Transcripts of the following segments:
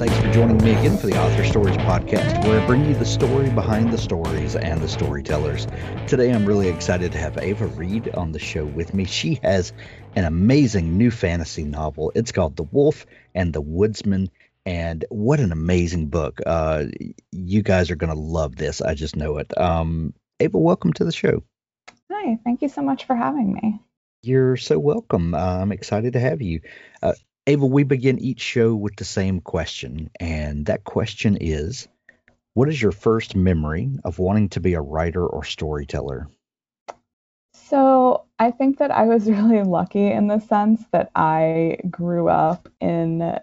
thanks for joining me again for the Author Stories Podcast, where I bring you the story behind the stories and the storytellers. Today, I'm really excited to have Ava Reid on the show with me. She has an amazing new fantasy novel. It's called The Wolf and the Woodsman. And what an amazing book. Uh, you guys are going to love this. I just know it. Um, Ava, welcome to the show. Hi, thank you so much for having me. You're so welcome. Uh, I'm excited to have you. Uh, Ava, we begin each show with the same question, and that question is What is your first memory of wanting to be a writer or storyteller? So, I think that I was really lucky in the sense that I grew up in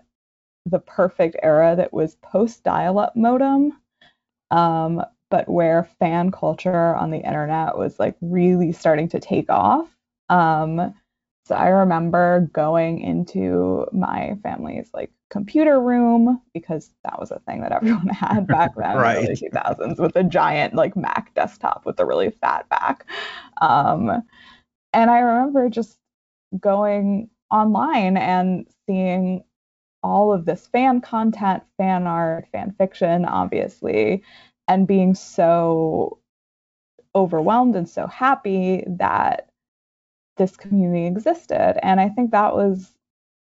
the perfect era that was post dial up modem, um, but where fan culture on the internet was like really starting to take off. Um, so I remember going into my family's like computer room because that was a thing that everyone had back then in Right. the early 2000s with a giant like Mac desktop with a really fat back. Um, and I remember just going online and seeing all of this fan content, fan art, fan fiction, obviously, and being so overwhelmed and so happy that this community existed. And I think that was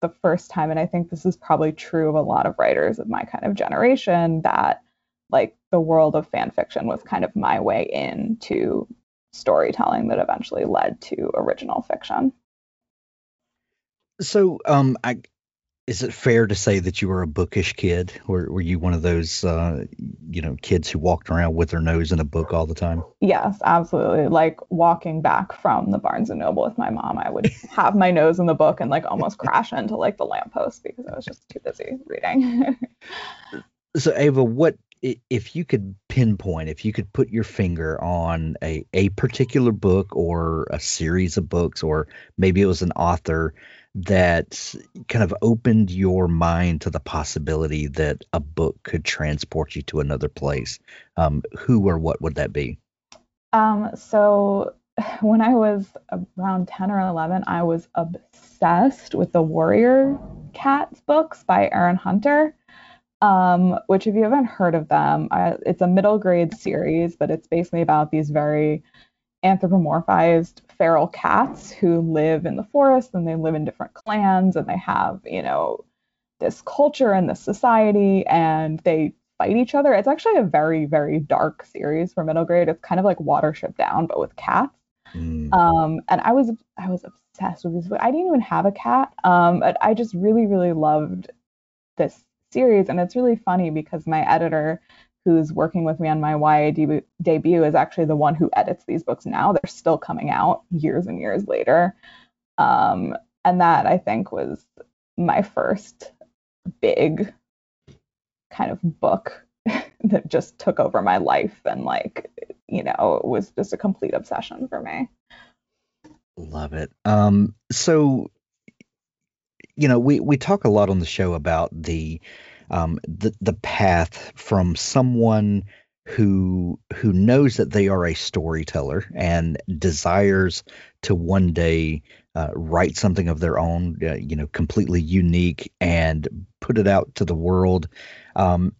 the first time, and I think this is probably true of a lot of writers of my kind of generation, that like the world of fan fiction was kind of my way into storytelling that eventually led to original fiction. So, um, I, is it fair to say that you were a bookish kid? Were, were you one of those, uh, you know, kids who walked around with their nose in a book all the time? Yes, absolutely. Like walking back from the Barnes and Noble with my mom, I would have my nose in the book and like almost crash into like the lamppost because I was just too busy reading. So, Ava, what if you could pinpoint, if you could put your finger on a, a particular book or a series of books, or maybe it was an author that kind of opened your mind to the possibility that a book could transport you to another place, um, who or what would that be? Um, so when I was around 10 or 11, I was obsessed with the Warrior Cats books by Erin Hunter. Um, which, if you haven't heard of them, I, it's a middle grade series, but it's basically about these very anthropomorphized feral cats who live in the forest and they live in different clans and they have, you know, this culture and this society and they fight each other. It's actually a very, very dark series for middle grade. It's kind of like Watership Down, but with cats. Mm, Um, and I was I was obsessed with this. book. I didn't even have a cat. Um, but I just really, really loved this series. And it's really funny because my editor, who's working with me on my YA debut, debut, is actually the one who edits these books now. They're still coming out years and years later. Um, and that I think was my first big kind of book that just took over my life and like you know it was just a complete obsession for me love it. Um, so, you know, we, we talk a lot on the show about the um, the the path from someone who who knows that they are a storyteller and desires to one day uh, write something of their own, uh, you know, completely unique and put it out to the world, um,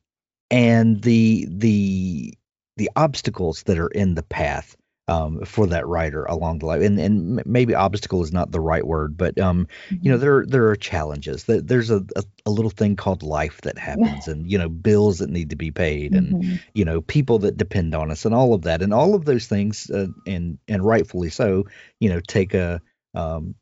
and the the the obstacles that are in the path um, for that writer along the line. And and maybe obstacle is not the right word, but um, you know there there are challenges. There's a, a a little thing called life that happens, and you know bills that need to be paid, and Mhm. you know people that depend on us, and all of that, and all of those things, uh, and and rightfully so, you know, take a um,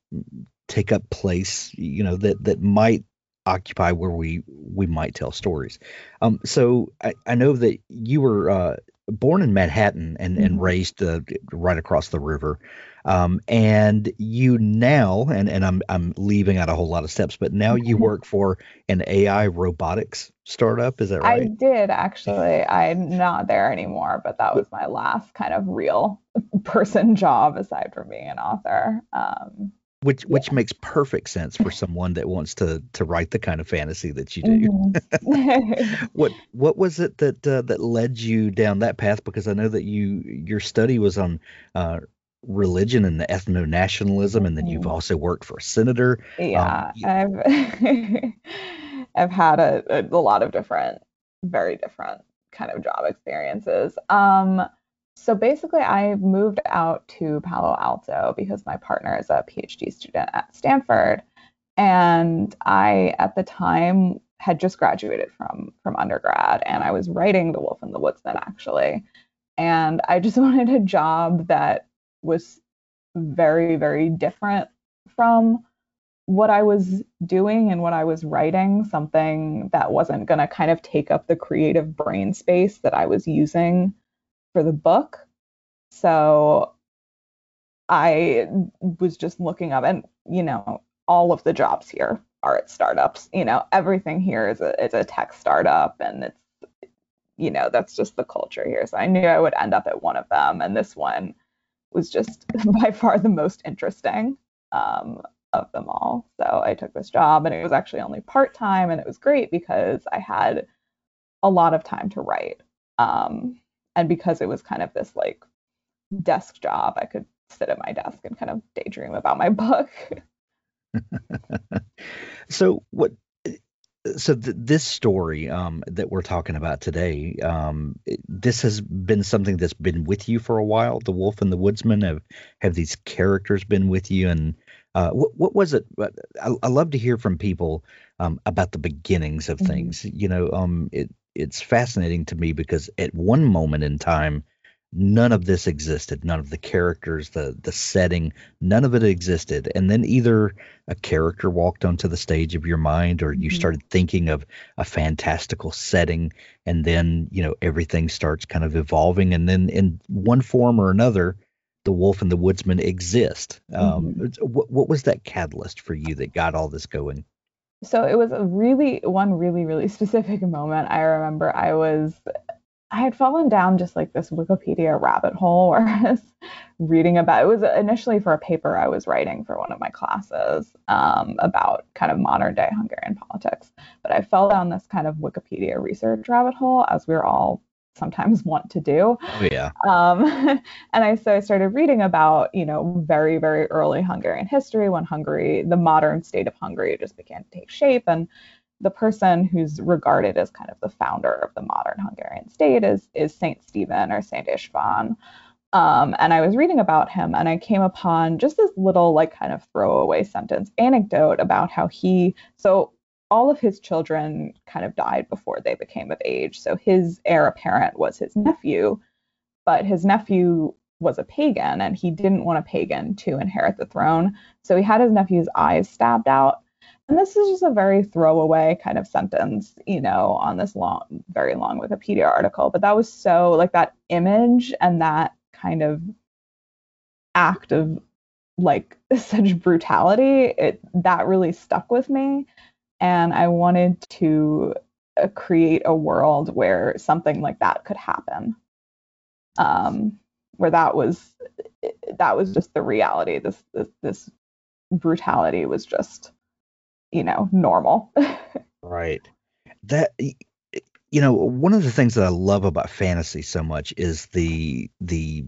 take up place, you know, that that might occupy where we we might tell stories. Um, so I, I know that you were uh, born in Manhattan and, and raised uh, right across the river. Um, and you now, and, and I'm I'm leaving out a whole lot of steps, but now you work for an AI robotics startup. Is that right? I did actually. I'm not there anymore, but that was my last kind of real person job aside from being an author. Um, which which makes perfect sense for someone that wants to to write the kind of fantasy that you do. mhm. What what was it that uh, that led you down that path? Because I know that you your study was on uh, religion and the ethno nationalism, and then you've Mhm. also worked for a senator. yeah, you- I've I've had a, a, a lot of different, very different kind of job experiences. Um, so basically, I moved out to Palo Alto because my partner is a PhD student at Stanford, and I at the time had just graduated from from undergrad, and I was writing The Wolf and the Woodsman actually, and I just wanted a job that was very very different from what I was doing and what I was writing, something that wasn't going to kind of take up the creative brain space that I was using for the book. So I was just looking up, and you know, all of the jobs here are at startups. You know, everything here is a is a tech startup, and it's you know that's just the culture here. So I knew I would end up at one of them, and this one was just by far the most interesting. Um, of them all. So I took this job and it was actually only part time and it was great because I had a lot of time to write. Um, and because it was kind of this like desk job, I could sit at my desk and kind of daydream about my book. so what? So th- this story um, that we're talking about today, um, it- this has been something that's been with you for a while. The Wolf and the Woodsman have have these characters been with you, and uh, what what was it? I, I love to hear from people um, about the beginnings of Mhm. things. You know, um, it it's fascinating to me because at one moment in time, none of this existed. None of the characters, the the setting, none of it existed. And then either a character walked onto the stage of your mind, or you Mhm. started thinking of a fantastical setting, and then you know everything starts kind of evolving, and then in one form or another. The wolf and the woodsman exist. Um, it's- what, what was that catalyst for you that got all this going? So it was a really one really really specific moment. I remember i was i had fallen down just like this wikipedia rabbit hole where i was reading about it was initially for a paper i was writing for one of my classes um, about kind of modern day hungarian politics. But i fell down this kind of wikipedia research rabbit hole as we're all sometimes want to do Oh yeah, um, and I so I started reading about you know very very early Hungarian history when Hungary the modern state of Hungary just began to take shape and the person who's regarded as kind of the founder of the modern Hungarian state is is Saint Stephen or Saint Istvan. Um, and I was reading about him and I came upon just this little like kind of throwaway sentence anecdote about how he so all of his children kind of died before they became of age. So his heir apparent was his nephew, but his nephew was a pagan and he didn't want a pagan to inherit the throne. So he had his nephew's eyes stabbed out. And this is just a very throwaway kind of sentence, you know, on this long, very long Wikipedia article. But that was so like that image and that kind of act of like such brutality, it that really stuck with me. And I wanted to uh, create a world where something like that could happen um, where that was that was just the reality. This this, this brutality was just you know normal. Right. That you know, one of the things that I love about fantasy so much is the the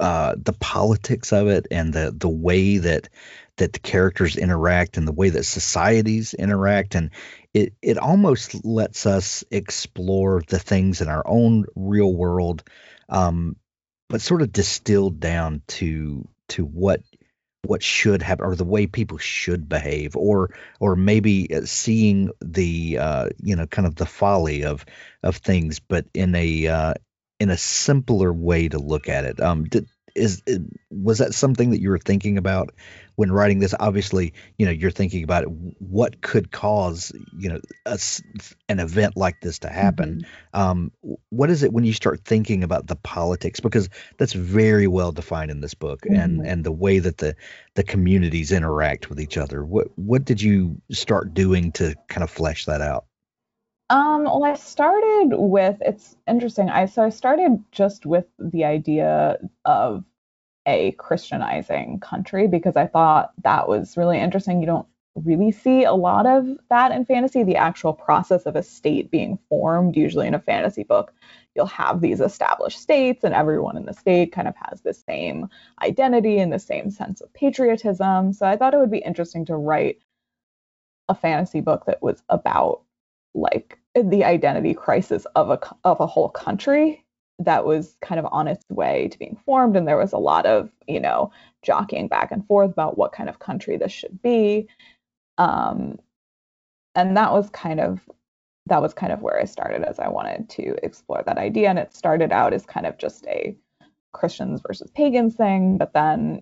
uh the politics of it and the the way that that the characters interact and the way that societies interact and it it almost lets us explore the things in our own real world um but sort of distilled down to to what what should happen or the way people should behave or or maybe uh, seeing the uh, you know kind of the folly of of things, but in a uh, in a simpler way to look at it. Um, did, is was that something that you were thinking about when writing this? Obviously, you know, you're thinking about what could cause you know a, an event like this to happen. Mm-hmm. Um, what is it when you start thinking about the politics? Because that's very well defined in this book, mm-hmm. and and the way that the the communities interact with each other. What what did you start doing to kind of flesh that out? Um, well, I started with it's interesting. I so I started just with the idea of a Christianizing country because I thought that was really interesting. You don't really see a lot of that in fantasy. The actual process of a state being formed, usually in a fantasy book, you'll have these established states, and everyone in the state kind of has the same identity and the same sense of patriotism. So I thought it would be interesting to write a fantasy book that was about like the identity crisis of a of a whole country that was kind of on its way to being formed and there was a lot of you know jockeying back and forth about what kind of country this should be. Um, and that was kind of that was kind of where I started as I wanted to explore that idea. And it started out as kind of just a Christians versus pagans thing but then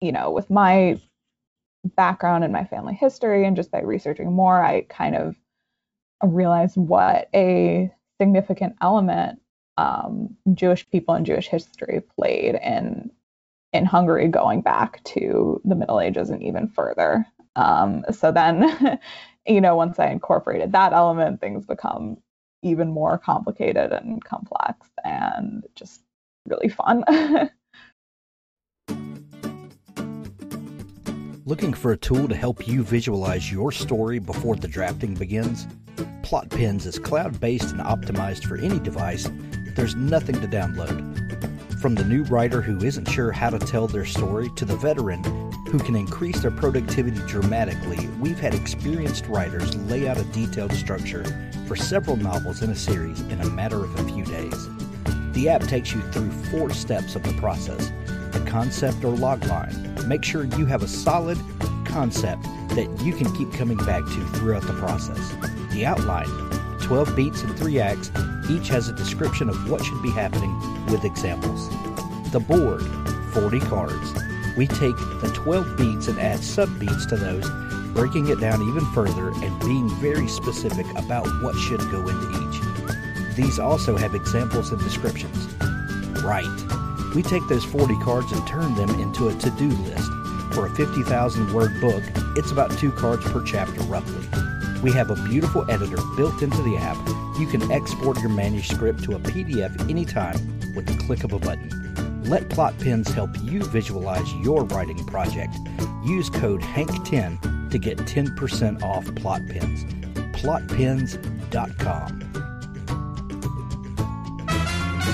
you know with my background and my family history and just by researching more I kind of realized what a significant element um, Jewish people and Jewish history played in in Hungary going back to the Middle Ages and even further. Um, so then, you know, once I incorporated that element, things become even more complicated and complex and just really fun. Looking for a tool to help you visualize your story before the drafting begins? Plotpens is cloud based and optimized for any device. There's nothing to download. From the new writer who isn't sure how to tell their story to the veteran who can increase their productivity dramatically, we've had experienced writers lay out a detailed structure for several novels in a series in a matter of a few days. The app takes you through four steps of the process the concept or logline. Make sure you have a solid concept that you can keep coming back to throughout the process. The outline 12 beats and 3 acts, each has a description of what should be happening with examples. The board 40 cards. We take the 12 beats and add sub beats to those, breaking it down even further and being very specific about what should go into each. These also have examples and descriptions. Right. We take those 40 cards and turn them into a to do list. For a 50,000 word book, it's about two cards per chapter roughly. We have a beautiful editor built into the app. You can export your manuscript to a PDF anytime with the click of a button. Let Plotpens help you visualize your writing project. Use code HANK10 to get 10% off Plotpens. Plotpens.com.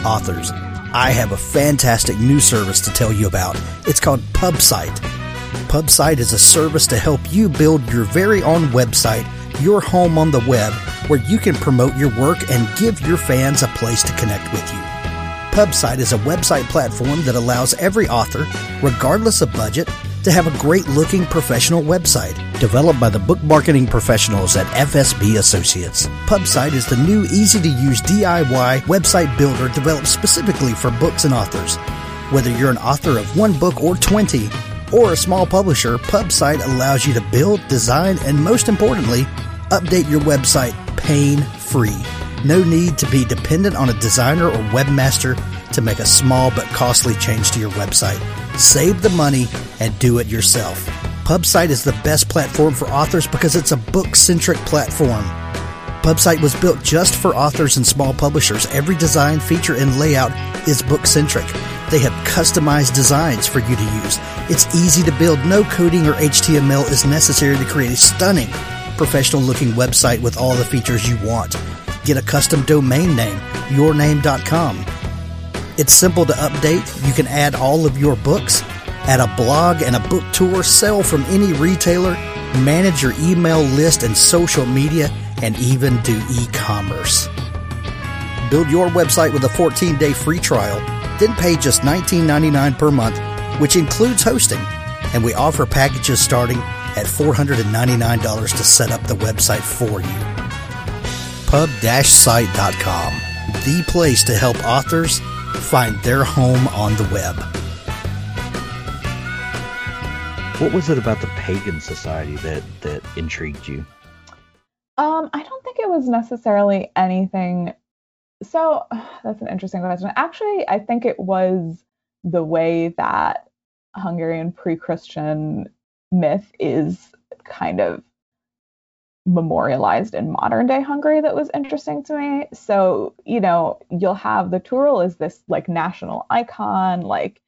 Authors I have a fantastic new service to tell you about. It's called PubSite. PubSite is a service to help you build your very own website, your home on the web, where you can promote your work and give your fans a place to connect with you. PubSite is a website platform that allows every author, regardless of budget, to have a great looking professional website developed by the book marketing professionals at FSB Associates. PubSite is the new easy to use DIY website builder developed specifically for books and authors. Whether you're an author of one book or 20, or a small publisher, PubSite allows you to build, design, and most importantly, update your website pain free. No need to be dependent on a designer or webmaster to make a small but costly change to your website. Save the money and do it yourself. PubSite is the best platform for authors because it's a book centric platform. PubSite was built just for authors and small publishers. Every design, feature, and layout is book centric. They have customized designs for you to use. It's easy to build. No coding or HTML is necessary to create a stunning, professional looking website with all the features you want. Get a custom domain name, yourname.com it's simple to update. You can add all of your books, add a blog and a book tour, sell from any retailer, manage your email list and social media, and even do e commerce. Build your website with a 14 day free trial, then pay just $19.99 per month, which includes hosting. And we offer packages starting at $499 to set up the website for you. Pub-site.com, the place to help authors find their home on the web. What was it about the pagan society that that intrigued you? Um, I don't think it was necessarily anything so that's an interesting question. Actually, I think it was the way that Hungarian pre-Christian myth is kind of memorialized in modern day Hungary that was interesting to me. So, you know, you'll have the Turul is this like national icon, like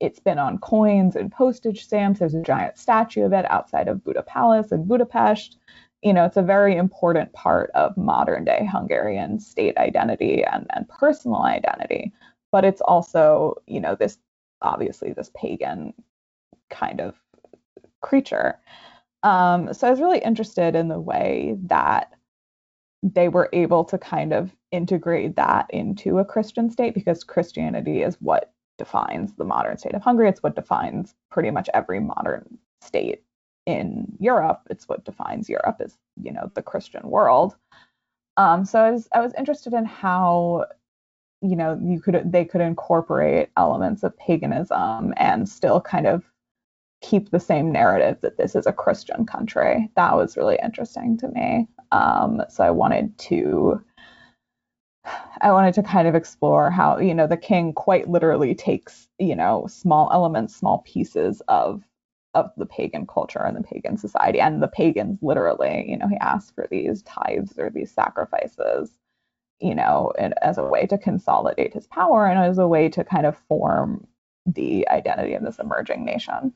it's been on coins and postage stamps. There's a giant statue of it outside of Buda Palace in Budapest. You know, it's a very important part of modern day Hungarian state identity and, and personal identity. But it's also, you know, this obviously this pagan kind of creature. Um, so I was really interested in the way that they were able to kind of integrate that into a Christian state because Christianity is what defines the modern state of Hungary. It's what defines pretty much every modern state in Europe. It's what defines Europe as, you know, the Christian world. Um, so I was I was interested in how, you know, you could they could incorporate elements of paganism and still kind of keep the same narrative that this is a Christian country. That was really interesting to me. Um, so I wanted to I wanted to kind of explore how, you know, the king quite literally takes, you know, small elements, small pieces of of the pagan culture and the pagan society and the pagans literally, you know, he asks for these tithes or these sacrifices, you know, and as a way to consolidate his power and as a way to kind of form the identity of this emerging nation.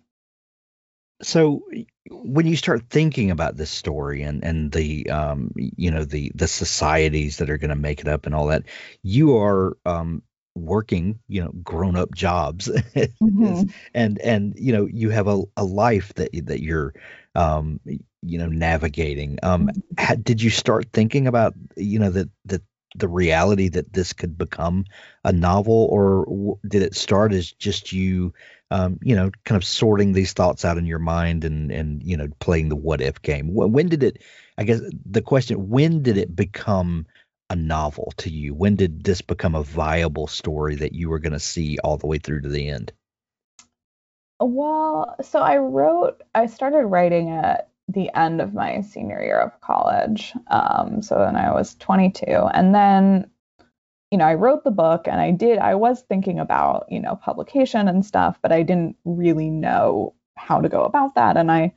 So when you start thinking about this story and and the um you know the the societies that are going to make it up and all that, you are um working you know grown up jobs mm-hmm. and and you know you have a, a life that that you're um you know navigating um mm-hmm. did you start thinking about you know that that the reality that this could become a novel or w- did it start as just you um, you know, kind of sorting these thoughts out in your mind and and you know playing the what if game. When did it? I guess the question: When did it become a novel to you? When did this become a viable story that you were going to see all the way through to the end? Well, so I wrote. I started writing at the end of my senior year of college. Um, so then I was 22, and then you know, I wrote the book and I did, I was thinking about, you know, publication and stuff, but I didn't really know how to go about that. And I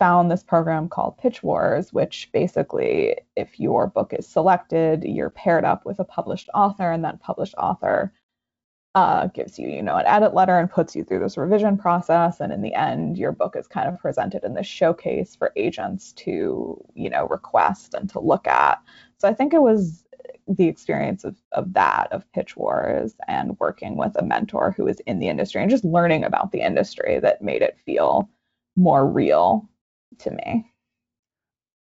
found this program called Pitch Wars, which basically, if your book is selected, you're paired up with a published author, and that published author uh, gives you, you know, an edit letter and puts you through this revision process. And in the end, your book is kind of presented in this showcase for agents to, you know, request and to look at. So I think it was the experience of, of that, of pitch wars and working with a mentor who is in the industry and just learning about the industry that made it feel more real to me.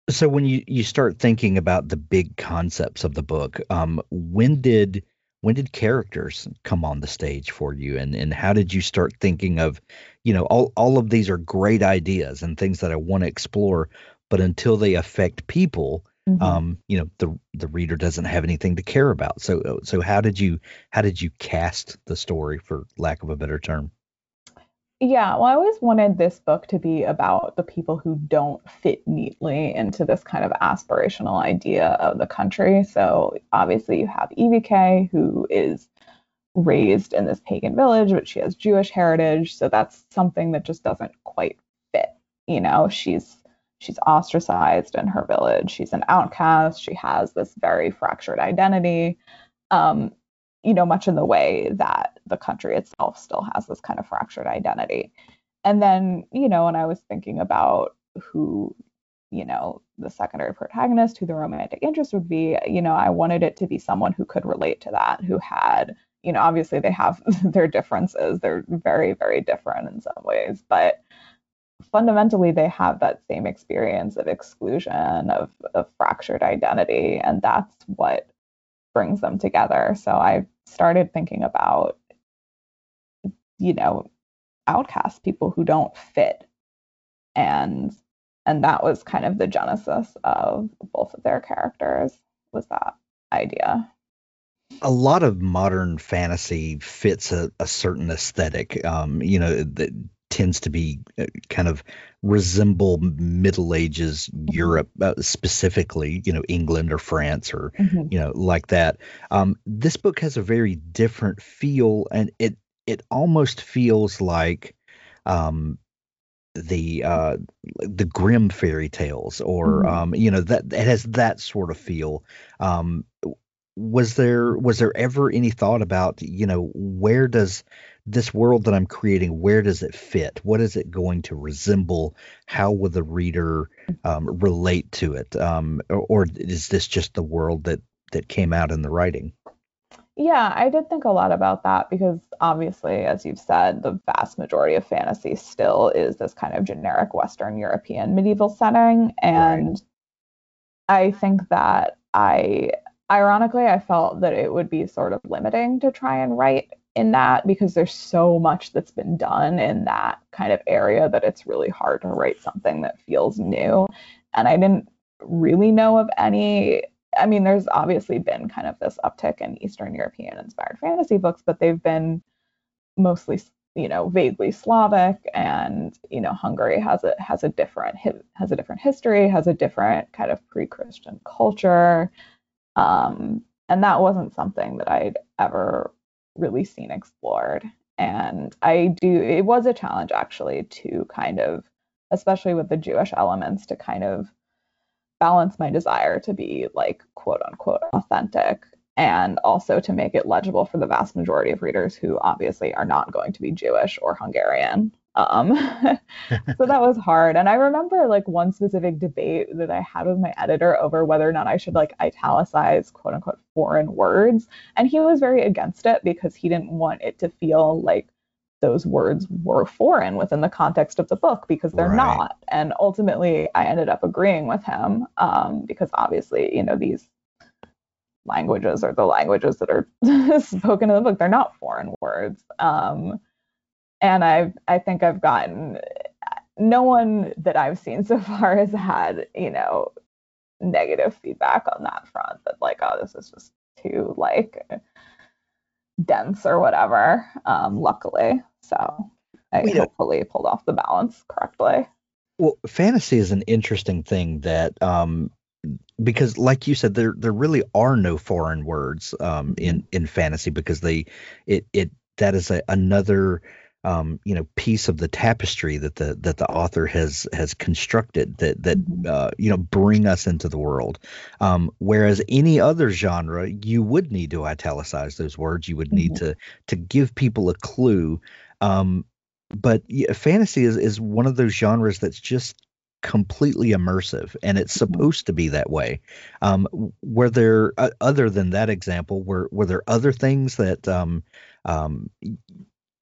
So when you, you start thinking about the big concepts of the book, um, when did when did characters come on the stage for you and, and how did you start thinking of, you know, all, all of these are great ideas and things that I want to explore, but until they affect people, Mm-hmm. Um, you know, the the reader doesn't have anything to care about. So uh, so how did you how did you cast the story for lack of a better term? Yeah, well, I always wanted this book to be about the people who don't fit neatly into this kind of aspirational idea of the country. So obviously you have Évike, who is raised in this pagan village, but she has Jewish heritage. So that's something that just doesn't quite fit. You know, she's she's ostracized in her village. She's an outcast. She has this very fractured identity. Um, you know, much in the way that the country itself still has this kind of fractured identity. And then, you know, when I was thinking about who, you know, the secondary protagonist, who the romantic interest would be, you know, I wanted it to be someone who could relate to that, who had, you know, obviously they have their differences. They're very, very different in some ways, but fundamentally they have that same experience of exclusion of, of fractured identity and that's what brings them together. So i started thinking about you know outcast people who don't fit. And and that was kind of the genesis of both of their characters was that idea. A lot of modern fantasy fits a, a certain aesthetic um you know that tends to be uh, kind of resemble Middle Ages Europe, uh, specifically, you know, England or France or Mhm. you know like that. Um, this book has a very different feel, and it it almost feels like um, the uh, the grim fairy tales, or Mhm. um, you know that it has that sort of feel. Um, was there was there ever any thought about you know where does this world that I'm creating where does it fit? What is it going to resemble? How will the reader um, relate to it? Um, or, or is this just the world that that came out in the writing? Yeah, I did think a lot about that because obviously, as you've said, the vast majority of fantasy still is this kind of generic Western European medieval setting. And I think that I, ironically, I felt that it would be sort of limiting to try and write in that because there's so much that's been done in that kind of area that it's really hard to write something that feels new. And I didn't really know of any I mean, there's obviously been kind of this uptick in Eastern European inspired fantasy books, but they've been mostly, you know, vaguely Slavic, and you know, Hungary has a has a different has a different history, has a different kind of pre-Christian culture, um, and that wasn't something that I'd ever really seen explored. And I do, it was a challenge actually to kind of, especially with the Jewish elements, to kind of balance my desire to be like quote unquote authentic and also to make it legible for the vast majority of readers who obviously are not going to be Jewish or Hungarian. Um, so that was hard. And I remember like one specific debate that I had with my editor over whether or not I should like italicize quote unquote foreign words. And he was very against it because he didn't want it to feel like those words were foreign within the context of the book because they're Right. not. And ultimately, I ended up agreeing with him um, because obviously, you know, these languages are the languages that are spoken in the book. They're not foreign words. Um, and I, I think I've gotten no one that I've seen so far has had, you know, negative feedback on that front. That like, oh, this is just too like dense or whatever. Um, luckily, so I We hopefully pulled off the balance correctly. Well, fantasy is an interesting thing that um because like you said there there really are no foreign words um in in fantasy because they it it that is a, another um you know piece of the tapestry that the that the author has has constructed that that Mhm. uh you know bring us into the world. Um whereas any other genre you would need to italicize those words. You would need Mhm. to to give people a clue. Um but yeah, fantasy is is one of those genres that's just completely immersive and it's supposed to be that way. Um were there uh, other than that example were were there other things that um um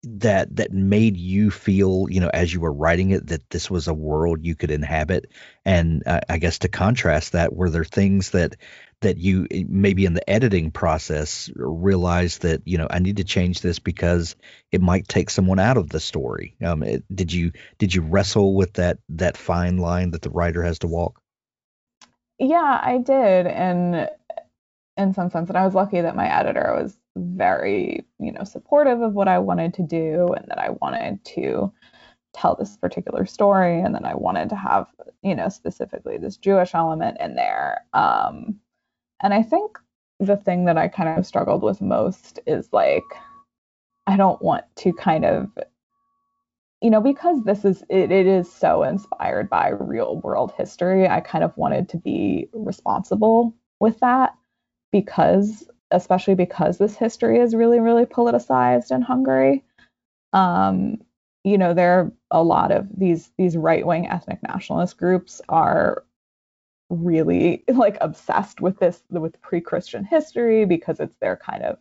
that that made you feel you know as you were writing it that this was a world you could inhabit? And uh, i guess to contrast that were there things that that you eh, maybe in the editing process realized that you know i need to change this because it might take someone out of the story? Um it, did you did you wrestle with that that fine line that the writer has to walk? Yeah, I did, and in some sense, and I was lucky that my editor was very, you know, supportive of what I wanted to do, and that I wanted to tell this particular story, and that I wanted to have, you know, specifically this Jewish element in there. Um, and I think the thing that I kind of struggled with most is like, I don't want to kind of you know, because this is it, it is so inspired by real world history, I kind of wanted to be responsible with that because especially because this history is really, really politicized in Hungary. Um, you know, there are a lot of these these right-wing ethnic nationalist groups are really like obsessed with this with pre-Christian history because it's their kind of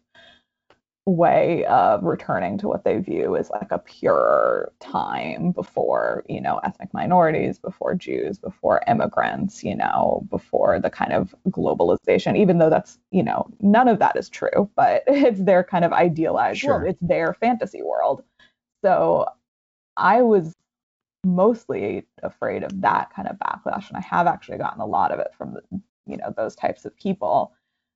way of returning to what they view as like a pure time before you know ethnic minorities before jews before immigrants you know before the kind of globalization even though that's you know none of that is true but it's their kind of idealized Sure. world it's their fantasy world. So i was mostly afraid of that kind of backlash and i have actually gotten a lot of it from the, you know those types of people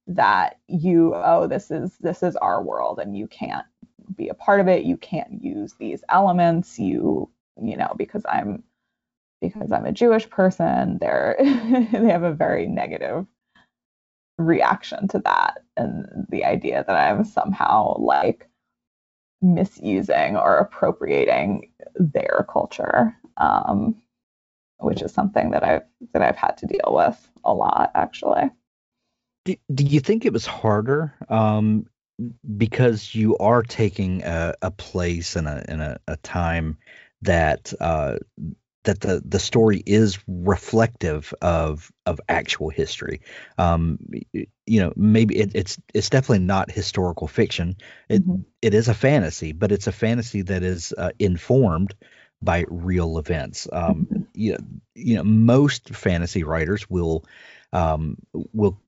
that you oh this is this is our world and you can't be a part of it you can't use these elements you you know, because I'm because I'm a Jewish person, they're they have a very negative reaction to that and the idea that I'm somehow like misusing or appropriating their culture, um, which is something that I've that I've had to deal with a lot actually. Do, do you think it was harder um, because you are taking a, a place and a in a, a time that uh, that the the story is reflective of of actual history. Um, you know, maybe it, it's it's definitely not historical fiction. It Mhm. it is a fantasy, but it's a fantasy that is uh, informed by real events. Um, Mhm. you know, you know, most fantasy writers will um, will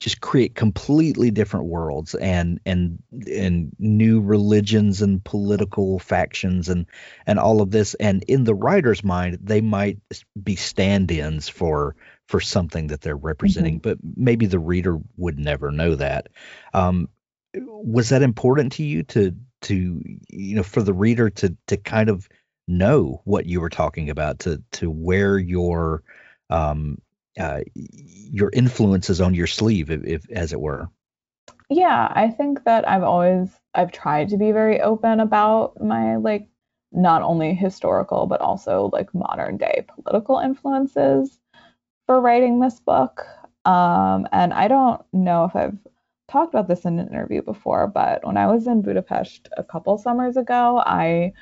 just create completely different worlds and and and new religions and political factions and and all of this. And in the writer's mind they might be stand-ins for for something that they're representing but maybe the reader would never know that. Um was that important to you to to you know for the reader to to kind of know what you were talking about to to where your um uh, your influences on your sleeve, if, if as it were. Yeah, I think that I've always I've tried to be very open about my like not only historical but also like modern day political influences for writing this book. Um, and I don't know if I've talked about this in an interview before, but when I was in Budapest a couple summers ago, I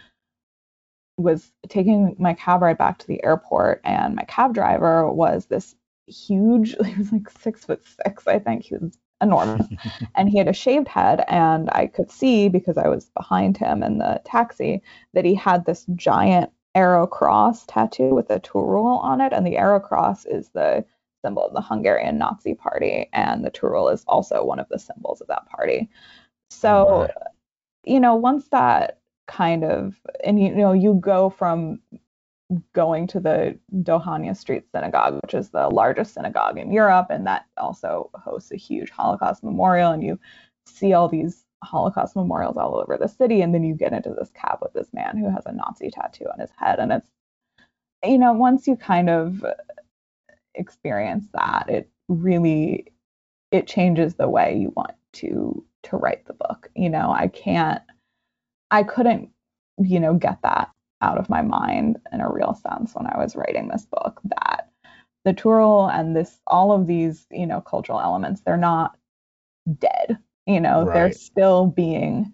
was taking my cab ride back to the airport, and my cab driver was this huge, he was like six foot six, I think. He was enormous. and he had a shaved head, and I could see because I was behind him in the taxi that he had this giant arrow cross tattoo with a Turul on it. And the arrow cross is the symbol of the Hungarian Nazi party, and the Turul is also one of the symbols of that party. So, Right. you know, once that kind of, and you know, you go from going to the Dohány Street Synagogue, which is the largest synagogue in Europe, and that also hosts a huge Holocaust memorial, and you see all these Holocaust memorials all over the city, and then you get into this cab with this man who has a Nazi tattoo on his head, and it's, you know, once you kind of experience that, it really it changes the way you want to to write the book. You know, I can't, I couldn't, you know, get that out of my mind in a real sense when I was writing this book that the Turul and this all of these, you know, cultural elements, they're not dead. You know, they're still being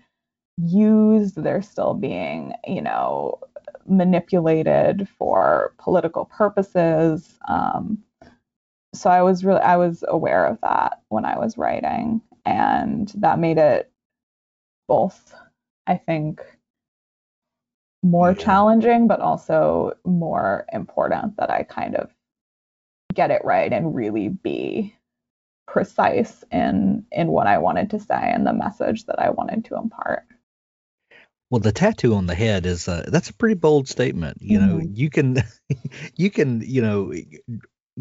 used, they're still being, you know, manipulated for political purposes. Um, so I was really I was aware of that when I was writing, and that made it both, I think, more Yeah. challenging, but also more important that I kind of get it right and really be precise in in what I wanted to say and the message that I wanted to impart. Well, the tattoo on the head is uh, that's a pretty bold statement. You know, Mhm. you can you can you know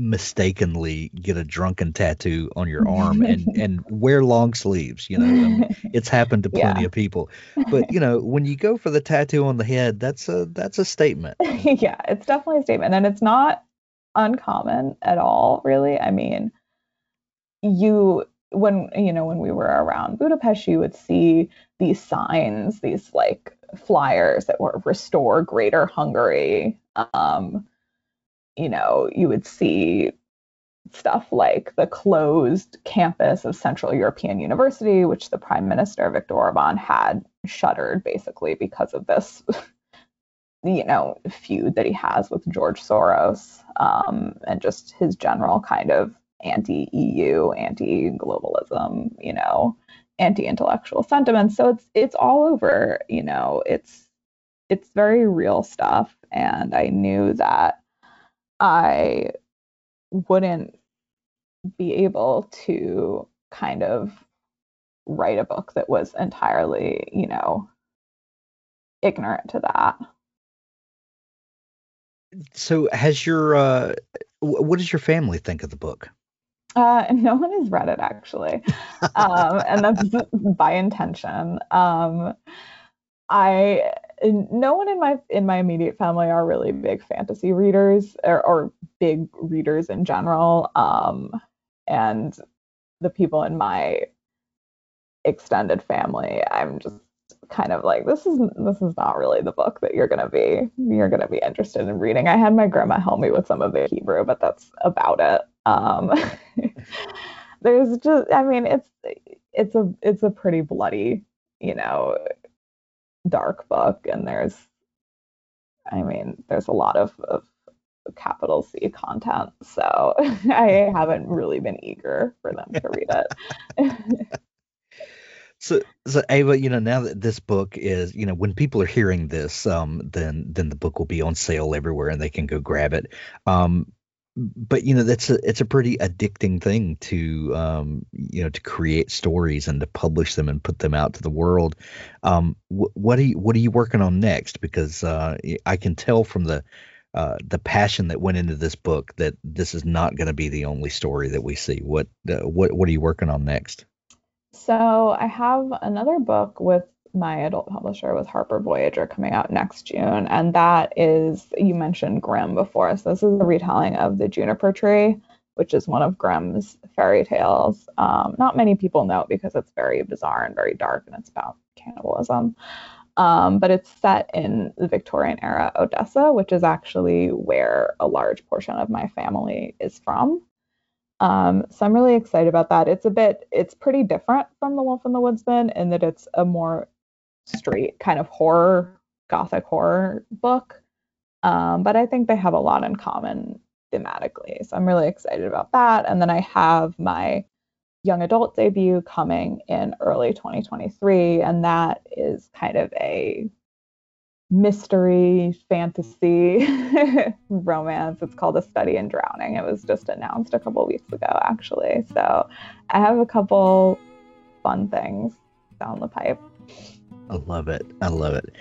mistakenly get a drunken tattoo on your arm and and wear long sleeves. You know, I mean, it's happened to plenty Yeah. of people. But you know, when you go for the tattoo on the head, that's a that's a statement. yeah, it's definitely a statement, and it's not uncommon at all, really. I mean, you when you know when we were around Budapest, you would see these signs, these like flyers that were restore Greater Hungary. Um, you know, you would see stuff like the closed campus of Central European University, which the Prime Minister Viktor Orban had shuttered basically because of this you know feud that he has with George Soros um, and just his general kind of anti-EU, anti-globalism, you know, anti-intellectual sentiments. So it's it's all over, you know, it's it's very real stuff, and I knew that I wouldn't be able to kind of write a book that was entirely, you know, ignorant to that. So, has your uh, what does your family think of the book? Uh, no one has read it actually, um, and that's by intention. Um, I no one in my in my immediate family are really big fantasy readers or, or big readers in general. Um, and the people in my extended family, I'm just kind of like this is this is not really the book that you're gonna be you're gonna be interested in reading. I had my grandma help me with some of the Hebrew, but that's about it. Um, there's just I mean it's it's a it's a pretty bloody you know dark book and there's I mean there's a lot of, of capital C content so I haven't really been eager for them to read it. So, so Ava, you know, now that this book is, you know, when people are hearing this, um, then then the book will be on sale everywhere and they can go grab it. Um, but you know, that's a it's a pretty addicting thing to, um, you know, to create stories and to publish them and put them out to the world. Um, wh- what are you what are you working on next? Because uh, I can tell from the uh, the passion that went into this book that this is not going to be the only story that we see. What uh, what what are you working on next? So I have another book with my adult publisher with Harper Voyager coming out next June, and that is you mentioned Grimm before. So this is a retelling of the Juniper Tree, which is one of Grimm's fairy tales. Um, not many people know it because it's very bizarre and very dark, and it's about cannibalism. Um, but it's set in the Victorian era Odessa, which is actually where a large portion of my family is from. Um, so I'm really excited about that. It's a bit, it's pretty different from The Wolf and the Woodsman in that it's a more straight kind of horror, gothic horror book. Um, but I think they have a lot in common thematically. So I'm really excited about that. And then I have my young adult debut coming in early 2023, and that is kind of a mystery fantasy romance. It's called A Study in Drowning. It was just announced a couple weeks ago, actually. So I have a couple fun things down the pipe. I love it. I love it.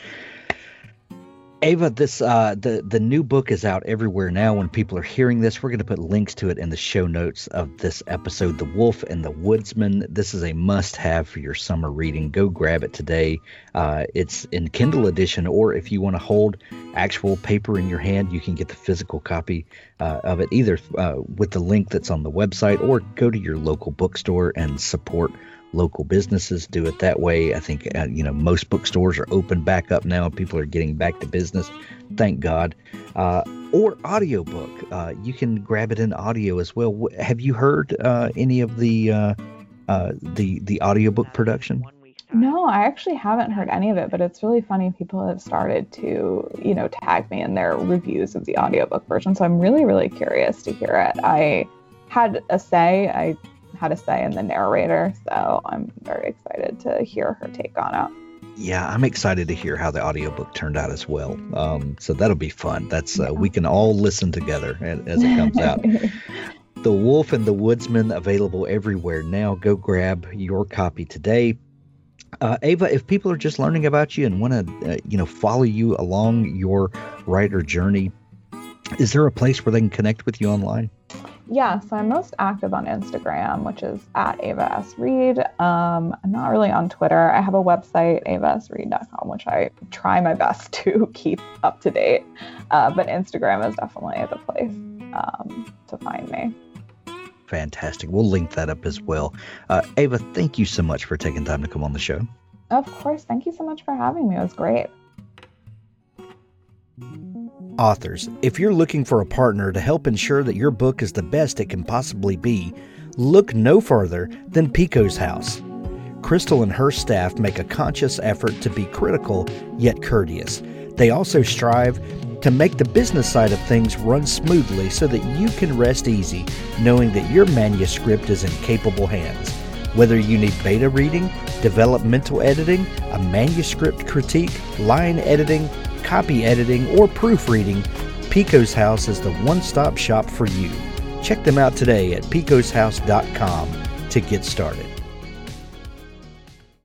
Ava, this uh, the the new book is out everywhere now. When people are hearing this, we're going to put links to it in the show notes of this episode. The Wolf and the Woodsman. This is a must-have for your summer reading. Go grab it today. Uh, it's in Kindle edition, or if you want to hold actual paper in your hand, you can get the physical copy uh, of it either uh, with the link that's on the website, or go to your local bookstore and support local businesses do it that way. I think uh, you know most bookstores are open back up now. People are getting back to business. Thank God. Uh, or audiobook. Uh, you can grab it in audio as well. Have you heard uh, any of the uh, uh, the the audiobook production? No, I actually haven't heard any of it, but it's really funny. People have started to, you know, tag me in their reviews of the audiobook version. So I'm really, really curious to hear it. I had a say. I had a say in the narrator. So I'm very excited to hear her take on it. Yeah, I'm excited to hear how the audiobook turned out as well. Um, so that'll be fun. That's uh, we can all listen together as it comes out. the Wolf and the Woodsman available everywhere now. Go grab your copy today. Uh, Ava, if people are just learning about you and want to, uh, you know, follow you along your writer journey, is there a place where they can connect with you online? Yeah, so I'm most active on Instagram, which is at Ava S. Reid. Um, I'm not really on Twitter. I have a website, avasreid.com, which I try my best to keep up to date. Uh, but Instagram is definitely the place um, to find me. Fantastic. We'll link that up as well. Uh, Ava, thank you so much for taking time to come on the show. Of course. Thank you so much for having me. It was great authors. If you're looking for a partner to help ensure that your book is the best it can possibly be, look no further than Pikko's House. Crystal and her staff make a conscious effort to be critical yet courteous. They also strive to make the business side of things run smoothly so that you can rest easy knowing that your manuscript is in capable hands. Whether you need beta reading, developmental editing, a manuscript critique, line editing, copy editing, or proofreading, Pikko's House is the one stop shop for you. Check them out today at pikkoshouse.com to get started.